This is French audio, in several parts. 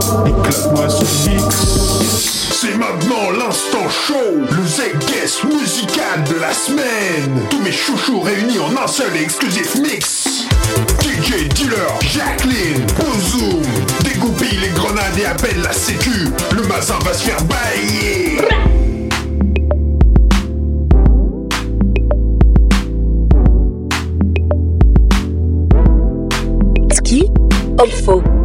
Éclate-moi ce mix. C'est maintenant l'instant show, le Z-Guest musical de la semaine. Tous mes chouchous réunis en un seul exclusif mix. DJ Dealer, Jacqueline, Bozoom, dégoupille les grenades et appelle la sécu. Le mazin va se faire bailler. Ski, Olfo.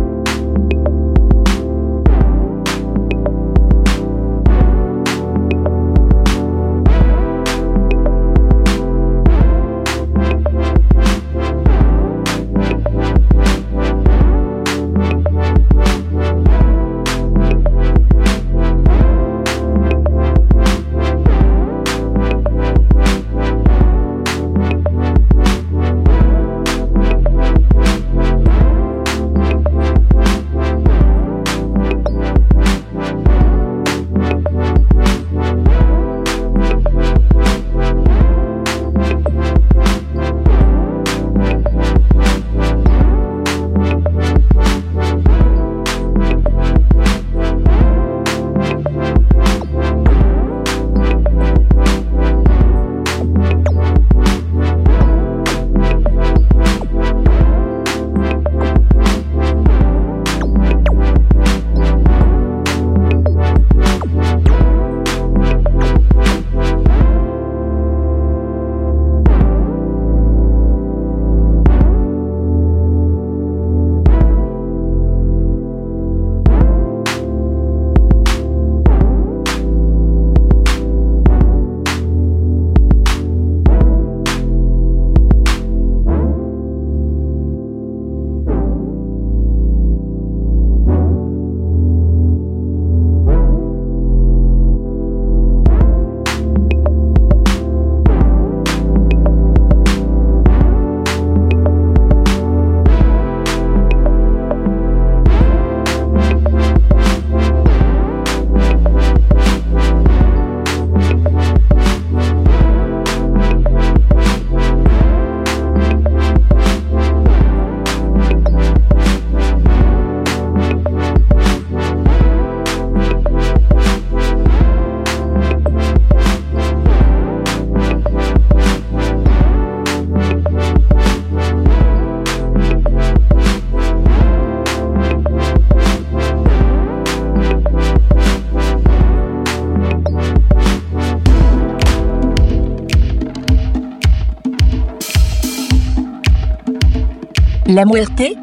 La Muerte,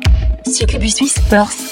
Succubus Suisse Perth.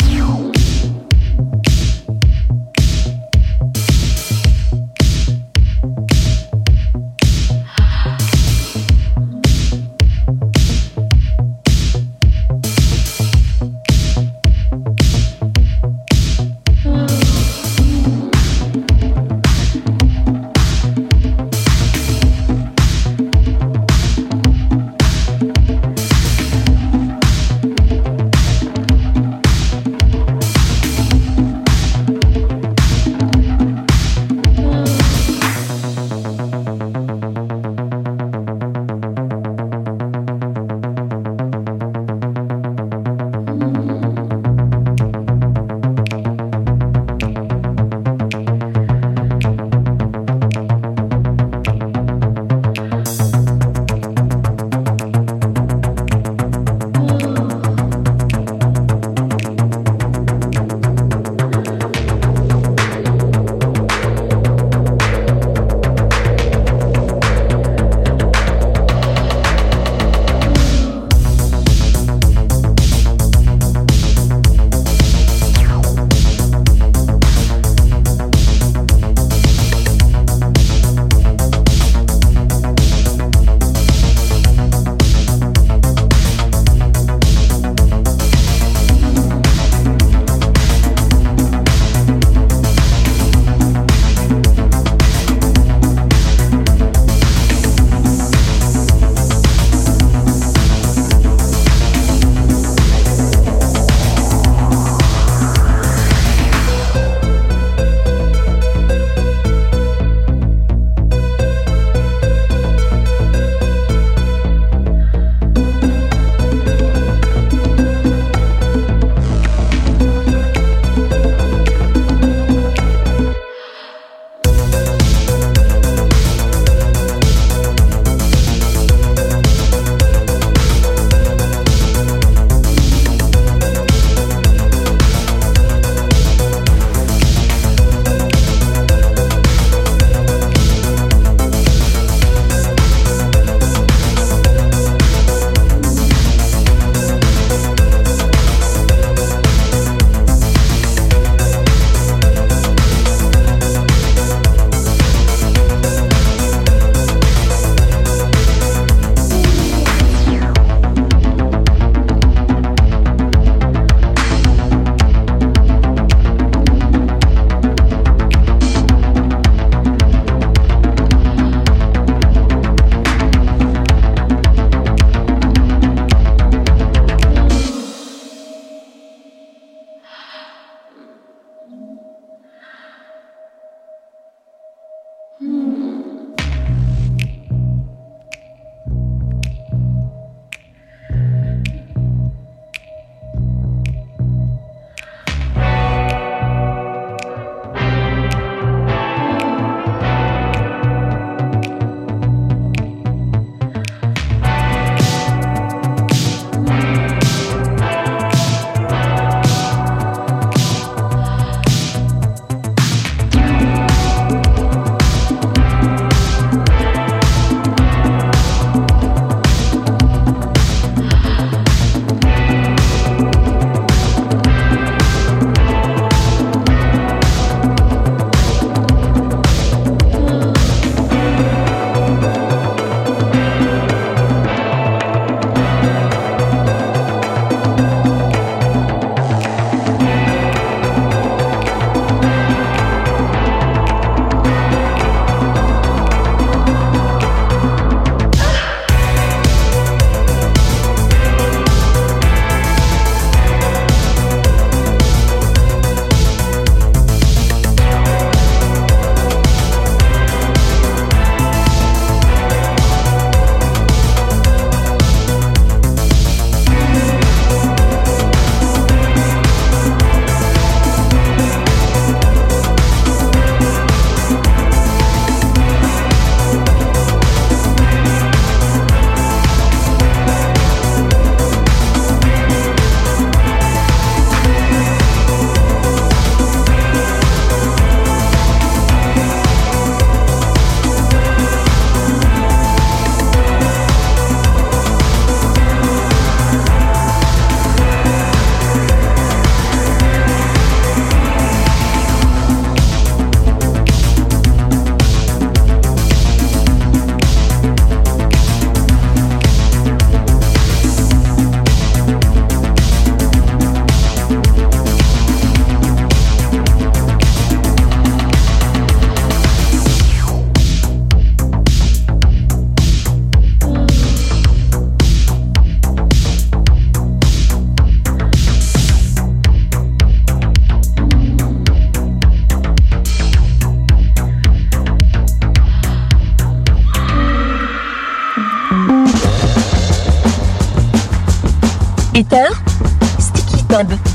Lord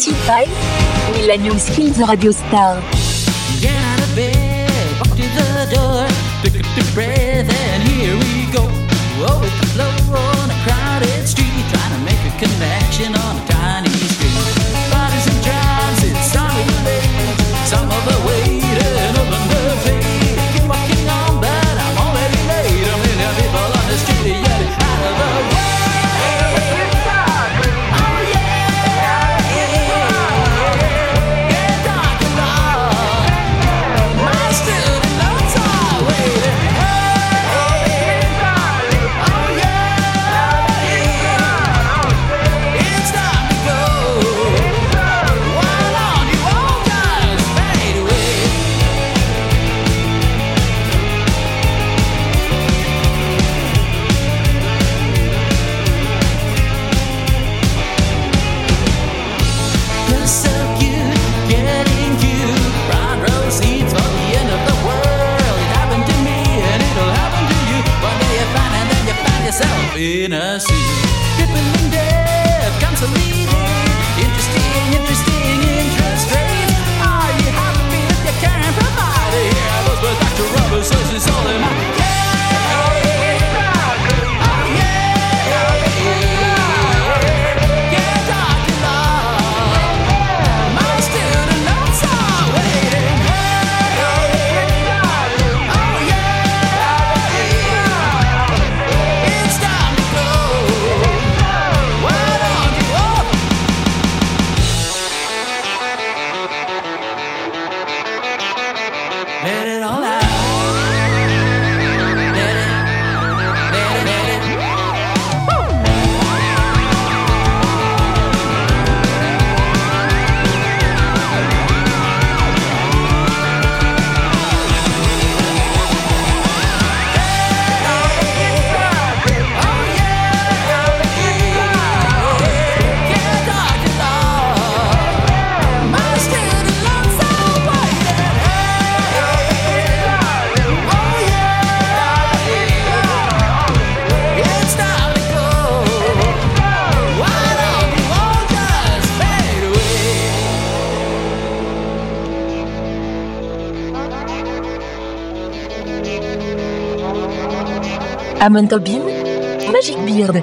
Steve Vai, Millennium Skills Radio Star. In a sea. Amon Tobin, Magic Beard.